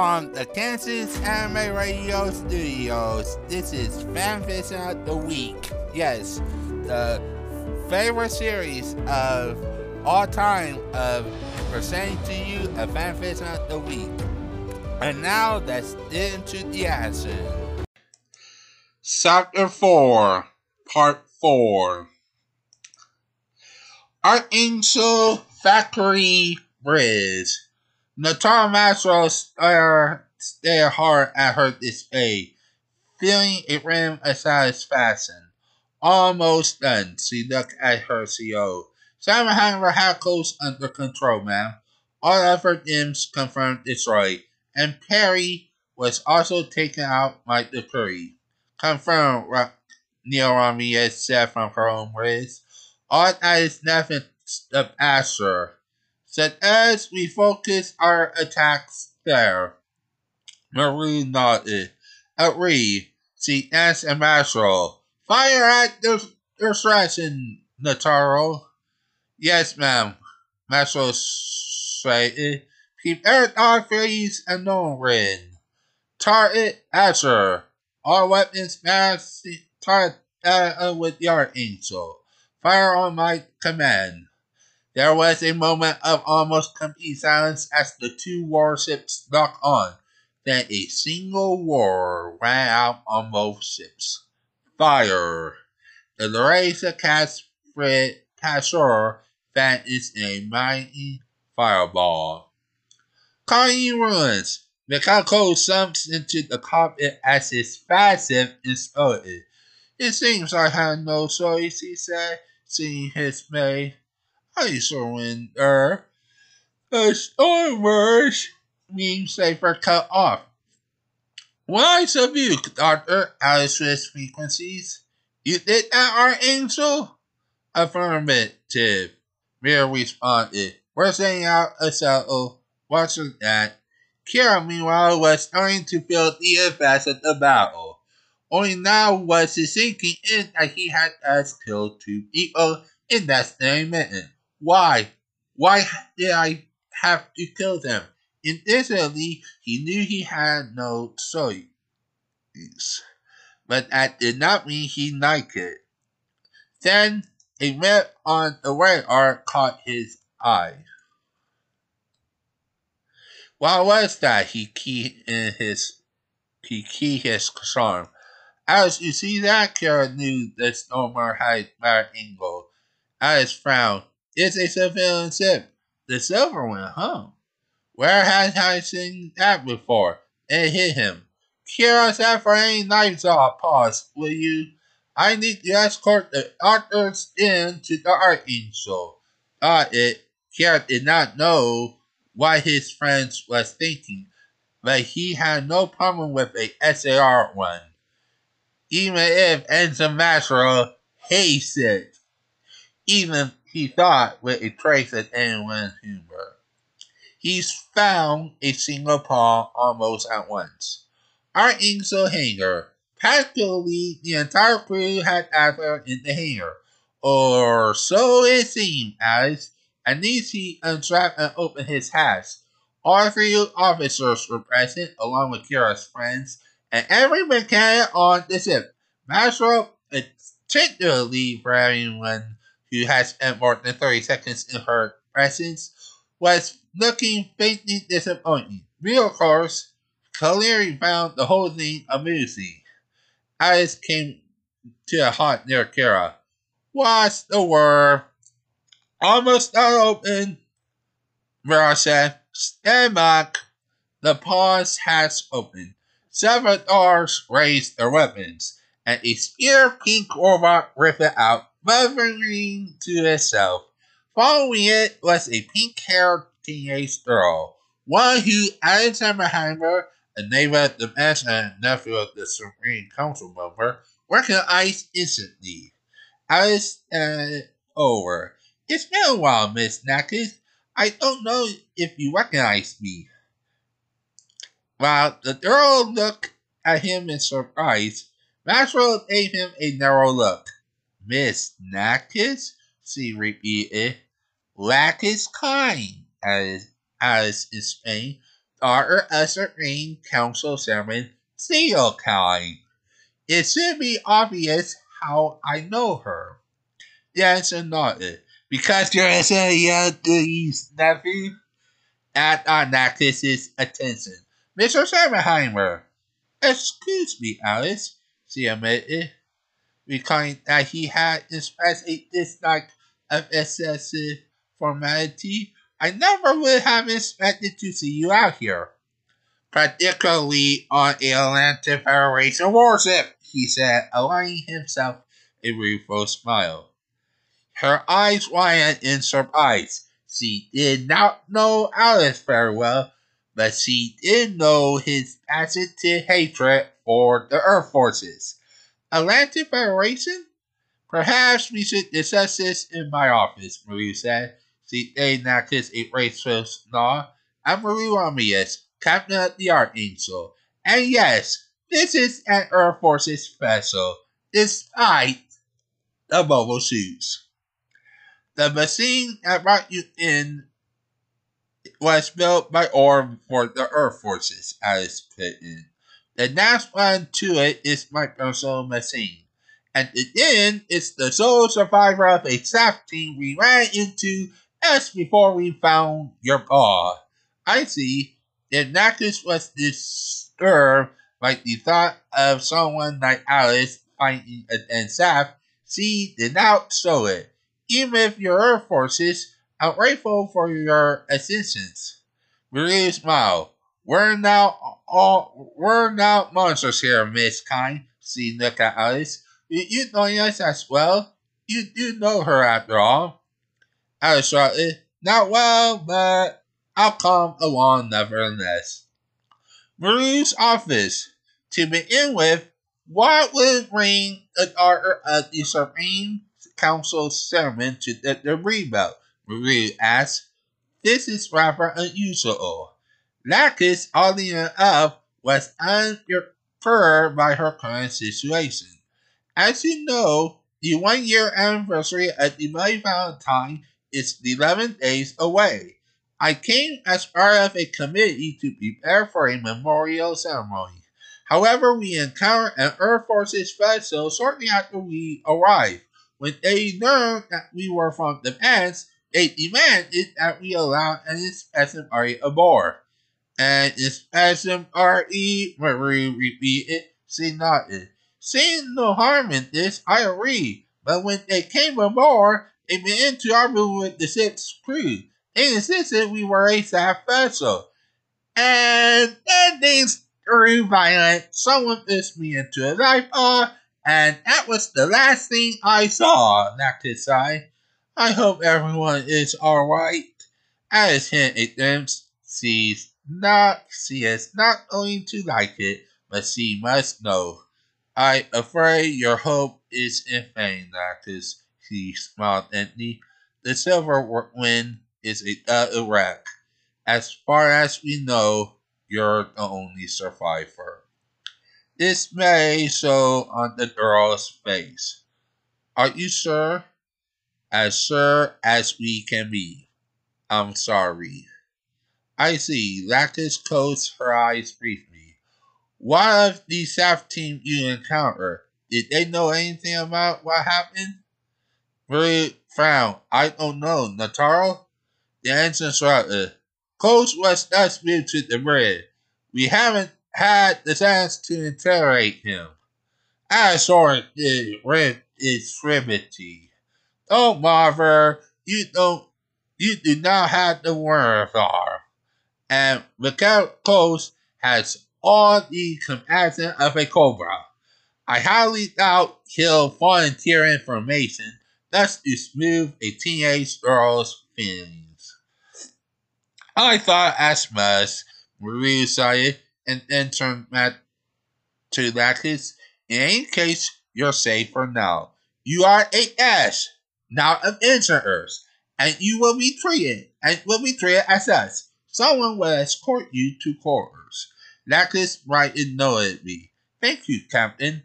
From the Kansas Anime Radio Studios, this is Fanfiction of the Week. Yes, the favorite series of all time of presenting to you a Fanfiction of the Week. And now get into the action. Chapter 4, Part 4 Archangel Factory Bridge. Natara Mastro stare, stare hard at her display, feeling a rim of satisfaction. Almost done, she looked at her CO. Simon had close under control, ma'am. All effort dims confirmed destroyed, and Perry was also taken out by the Curry. Confirmed, Neil Ramirez said from her own words. All that is nothing of Asher said as we focus our attacks there. Murrue nodded. Agree. She asked Ambassador. Fire at the distraction, Natarle. Yes, ma'am. Marshal said. Keep air dog freeze and no ring. Target Asher. All weapons mass target uh, with your Archangel. Fire on my command. There was a moment of almost complete silence as the two warships docked on. Then a single roar rang out on both ships. Fire! The Larissa Casfred Cashor vanished in a mighty fireball. Connie ruins. Mikako jumps into the cockpit as his passive exploded. It seems I had no choice, he said, seeing his mate I surrender. The stormers means they were cut off. Why so you, Doctor Alice's frequencies? You did that, Archangel? Affirmative. Mir responded. We're sending out a shuttle. Watching that. Kira, meanwhile, was starting to feel the effects of the battle. Only now was he sinking in that he had just killed two people in that same minute. Why? Why did I have to kill them? In Initially, he knew he had no choice, but that did not mean he liked it. Then a red on the radar caught his eye. What was that? He keyed in his he keyed his charm. As you see that, Kara knew the stormer had bad angle. Alice frowned. It's a civilian ship. The silver one, huh? Where has I seen that before? It hit him. Kira said for any knives off, pause, will you? I need to escort the doctors in to the Archangel. Thought ah, it. Kira did not know what his friends was thinking, but he had no problem with a SAR one. Even if Masero hates it. Even he thought with a trace of anyone's humor. He's found a single paw almost at once. Our Angel hangar. Practically the entire crew had gathered in the hangar, or so it seemed, Alice. And he unstrapped and opened his hatch. All three officers were present, along with Kira's friends, and every mechanic on the ship. Masro, particularly for everyone who spent more than 30 seconds in her presence, was looking faintly disappointed. Real course, Caleri found the whole thing amusing. Alice came to a halt near Kira. What's the word? Almost not open. Vera said, Stand back. The pause has opened. Several doors raised their weapons, and a spear pink robot ripped out muttering to itself. Following it was a pink-haired teenage girl, one who, Alexander Heimer, a neighbor of the master and nephew of the Supreme Council member, recognized instantly. Alice uh, over. It's been a while, Miss Nackett. I don't know if you recognize me. While the girl looked at him in surprise, Maxwell gave him a narrow look. Miss Nackis, she repeated. Lacus Clyne, as Alice explained. daughter of Supreme Council Chairman Theo Kind. It should be obvious how I know her. Jansen nodded. Because you're a young nephew? At Arnakis' attention. Mr. Schermerheimer. Excuse me, Alice, she admitted, recalling that he had expressed a dislike of excessive formality. I never would have expected to see you out here. Particularly on the Atlantic Federation warship, he said, allowing himself a rueful smile. Her eyes widened in surprise. She did not know Alice very well, but she did know his passionate hatred for the Earth forces. Atlantic Federation? Perhaps we should discuss this in my office, Murrue said. She gave Lacus a graceful nod. I'm Murrue Ramius, captain of the Archangel. And yes, this is an Earth Forces vessel, despite the mobile suits. The machine that brought you in was built by Orb for the Earth Forces, Alice put in. The next one to it is my personal machine. And again, it's the sole survivor of a ZAFT team we ran into just before we found your paw. I see. The Nacus was disturbed by the thought of someone like Alice fighting a ZAFT, she did not show it. Even if your Earth Forces I'm grateful for your assistance. Murrue smiled. We're now all we're not monsters here, Miss Kind. She looked at Alice. You, you know us as well. You do know her after all. Alice shrugged. Not well, but I'll come along nevertheless. Murrue's office. To begin with, what would bring the daughter of the Supreme Council Chairman to the debris belt? Murrue asked. This is rather unusual. Lacus, oddly enough, was unperturbed by her current situation. As you know, the one year anniversary of the Valentine is 11 days away. I came as part of a committee to prepare for a memorial ceremony. However, we encountered an Earth Forces vessel shortly after we arrived. When they learned that we were from the past, they demanded that we allow an inspection party aboard. An inspection party, Murrue repeated. see nothing. Seeing no harm in this, I agree. But when they came aboard, they began to argue with the ship's crew. They insisted we were a ZAFT vessel. And then things grew violent. Someone pushed me into a life bar, and that was the last thing I saw, Lacus sighed. I hope everyone is alright. As hint at them, she's not she is not going to like it, but she must know. I'm afraid your hope is in vain, Lacus. He smiled empty. The silver wind is a uh, wreck. As far as we know, you're the only survivor. This may show on the girl's face. Are you sure? As sure as we can be. I'm sorry. I see. Lacus closed her eyes briefly. What of the ZAFT team you encountered? Did they know anything about what happened? Murrue frowned. I don't know. Natarle? The answer shrugged. Coach was just moved to the bridge. We haven't had the chance to interrogate him. I saw it did rent extremity. Oh, Marver, you don't, you do not have the wherewithal. And Miguel Close has all the compassion of a cobra. I highly doubt he'll volunteer information thus to smooth a teenage girl's feelings. I thought as much, Murrue sighed, and then turned back to Lacus. In any case, you're safe for now. You are a ash not of insurers, and you will be treated and will be treated as such. Someone will escort you to quarters. Lacus brightened knowingly. Thank you, Captain.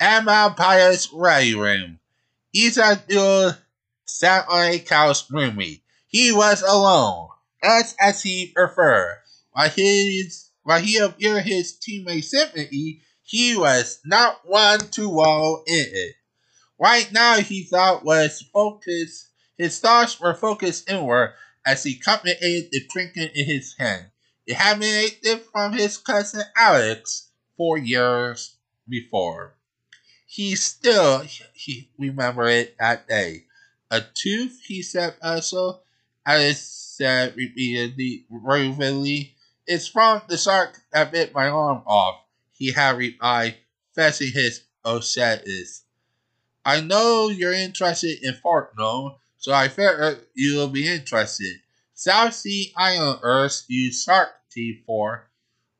Admiral Pius ready room. Isadul sat on a couch roomy. He was alone, just as he preferred. While his while he appeared his teammate sympathy, he was not one to wallow in it. Right now he thought was focused his thoughts were focused inward as he contemplated the trinket in his hand. It had been gift from his cousin Alex four years before. He still he remembered that day. A tooth, he said also. Alice said repeatedly, gravely. It's from the shark that bit my arm off, he had replied, facing his Osetis. I know you're interested in Fortnum, so I figured uh, you'll be interested. South Sea Islanders use shark teeth for,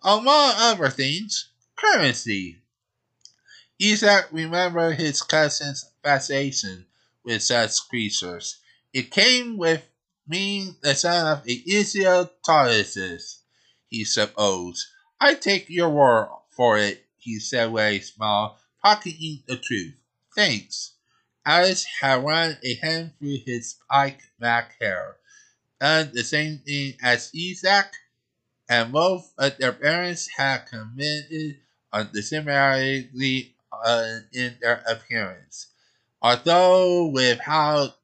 among other things, currency. Yzak remembered his cousin's fascination with such creatures. It came with being the son of Aesio Tauletus, he supposed. I take your word for it, he said with a smile, pocketing the truth. Thanks. Alice had run a hand through his pike back hair, done the same thing as Yzak, and both of their parents had commented on the similarity uh, in their appearance. Although with how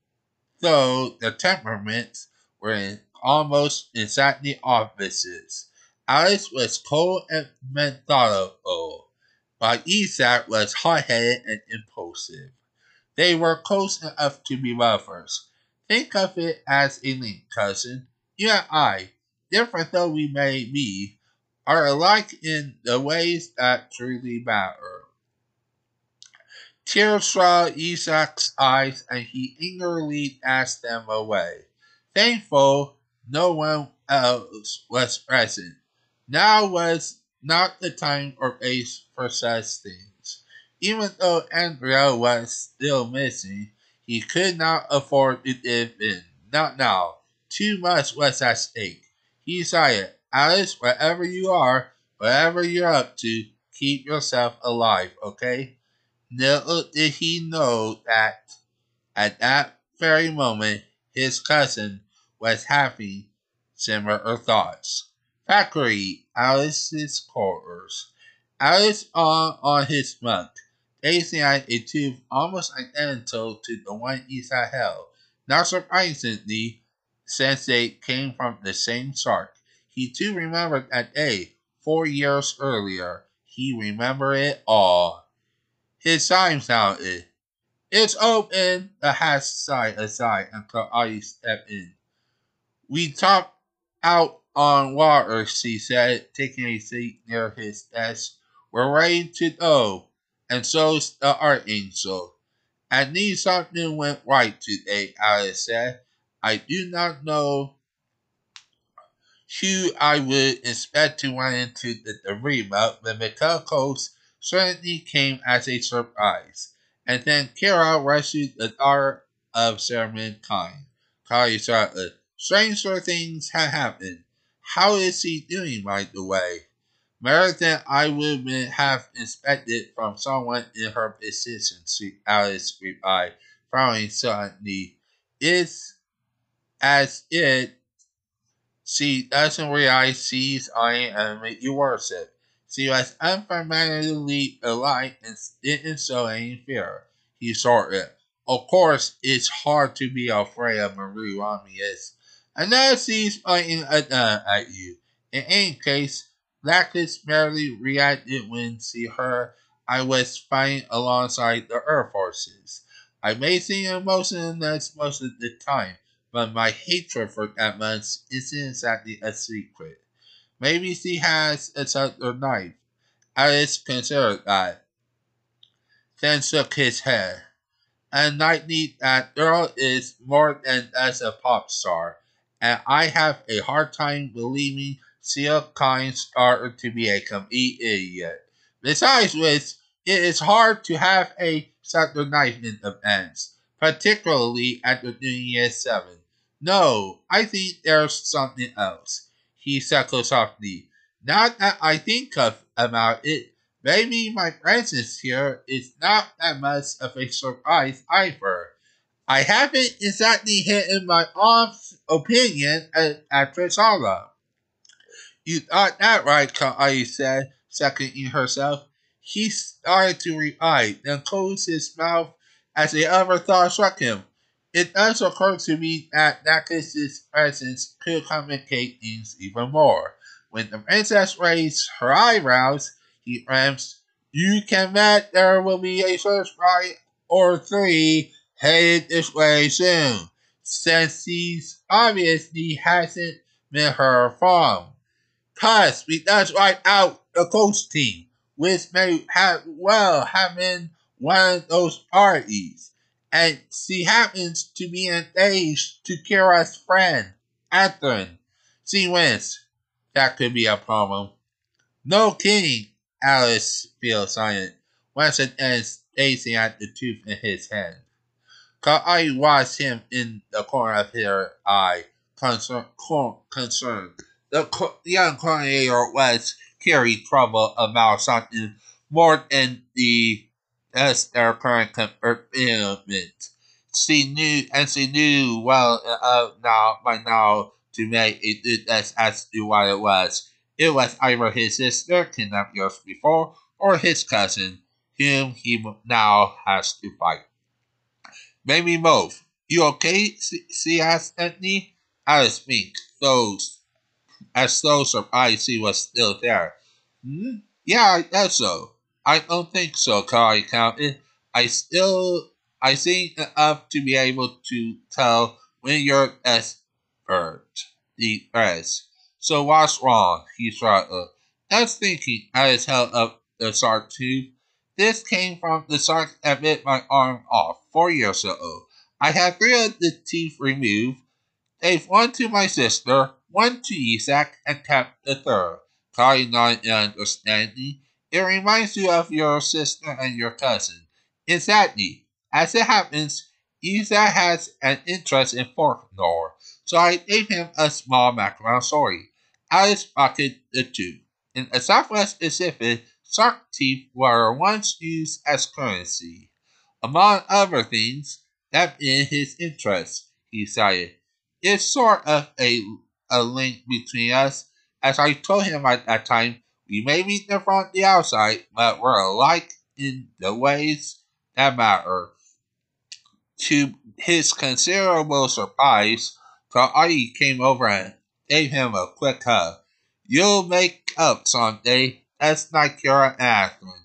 though their temperaments were almost exactly opposites. Alice was cold and methodical, while Yzak was hot-headed and impulsive. They were close enough to be lovers. Think of it as a link, cousin. You and I, different though we may be, are alike in the ways that truly matter. Tears shrouded Yzak's eyes, and he angrily asked them away. Thankful no one else was present. Now was not the time or place for such things. Even though Andrea was still missing, he could not afford to give in. Not now. Too much was at stake. He sighed. Alice, wherever you are, whatever you're up to, keep yourself alive, okay? Little did he know that at that very moment his cousin was having similar thoughts. Factory, Alice's quarters. Alice on on his bunk, gazing at a tube almost identical to the one Isa held. Not surprisingly, since they came from the same shark. He too remembered that day, four years earlier. He remembered it all. His sign sounded. It's open, the hatch sighed aside until I stepped in. We talked out on water, she said, taking a seat near his desk. We're ready to go, and so's the uh, Archangel. At least something went right today, Alice said. I do not know who I would expect to run into the debris but McCullochs certainly came as a surprise. And then Kara rescued the daughter of Sermon Kind. Kari started. Stranger things have happened. How is he doing, by the way? Better than I would have expected from someone in her position, Alice replied, frowning suddenly. It's as it she doesn't realize she's I am you worship. She was unfamiliarly alive and didn't show any fear. He it. Of course, it's hard to be afraid of Murrue. And now she's pointing a gun at you. In any case, Blacklist merely reacted when she heard I was fighting alongside the Earth forces. I may seem emotionless most of the time, but my hatred for that much isn't exactly a secret. Maybe she has a other knife. Alice considered that. Then shook his head. And Unlikely that girl is more than just a pop star, and I have a hard time believing she'll kind started to be a complete idiot. Besides which, it is hard to have a knife in the particularly at the New Year's 7. No, I think there's something else he chuckled softly. Not that I think of about it. Maybe my presence here is not that much of a surprise either. I haven't exactly hidden my own opinion uh, at, at Trisala. You thought that right, Kaai said, seconding herself. He started to then closed his mouth as the other thought struck him. It does occur to me that Lacus's presence could complicate things even more. When the princess raised her eyebrows, he ramps, You can bet there will be a search party or three headed this way soon, since he's obviously hasn't been her from. We just wiped out the coach team, which may have well have been one of those parties and she happens to be engaged to Kira's friend, Anthony. She wins. That could be a problem. No kidding, Alice feels silent, once again gazing at the tooth in his hand. Ca I watched him in the corner of her eye, concerned. concerned. The young coordinator was carried trouble about something more than the as their current commitment. She knew, and she knew well uh, now by now to make it as as to what it was. It was either his sister kidnapped years before, or his cousin, whom he now has to fight. Maybe both. You okay? She asked Anthony. Alice blinked, those as though surprised he was still there. Hmm? Yeah, I guess so. I don't think so, Kai counted. I still, I think enough to be able to tell when you're expert. The rest. So what's wrong? He shrugged. That's thinking. I just held up the shark tooth. This came from the shark that bit my arm off four years ago. I had three of the teeth removed. Gave one to my sister, one to Yzak, and kept the third. Kai nodded understanding. It reminds you of your sister and your cousin. Exactly. As it happens, Yzak has an interest in folklore, so I gave him a small background story. Alice pocketed the two. In the Southwest Pacific, shark teeth were once used as currency. Among other things, that in his interest, he cited. It's sort of a, a link between us. As I told him at that time, we may be different on the outside, but we're alike in the ways that matter. To his considerable surprise, Kaai came over and gave him a quick hug. You'll make up someday. That's like your Athlon.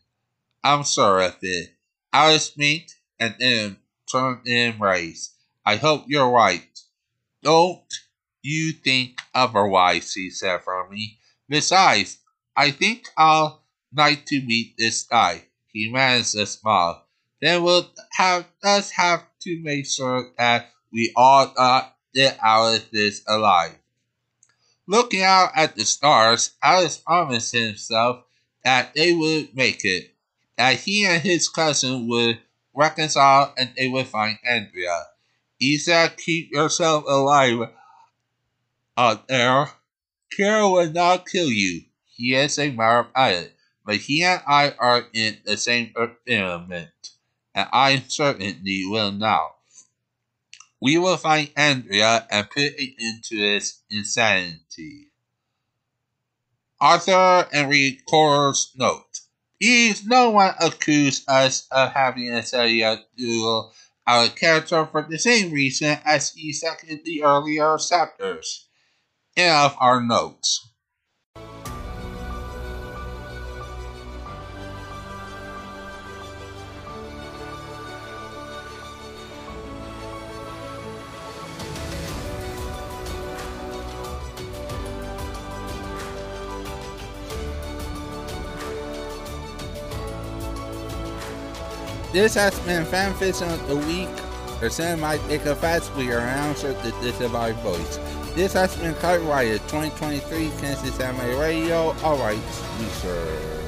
I'm sure of it. Alice blinked and then turned in race. I hope you're right. Don't you think otherwise, he said firmly. Besides, I think I'll like to meet this guy. He managed a smile. Then we'll have us have to make sure that we all got get out of this alive. Looking out at the stars, Alice promised himself that they would make it, that he and his cousin would reconcile and they would find Andrea. He said, keep yourself alive Uh, out there. Carol will not kill you. He is a Mara pilot, but he and I are in the same experiment, and I certainly will now. We will find Andrea and put it into his insanity. Arthur Henry Corr's note. Please, no one accuse us of having a cellular duel our character for the same reason as he seconded the earlier chapters. Of our notes. This has been Fanfiction of the Week. The might take a fast we are answer to this of our voice. This has been Copyrighted 2023 Kansas Anime Radio. Alright, we sure.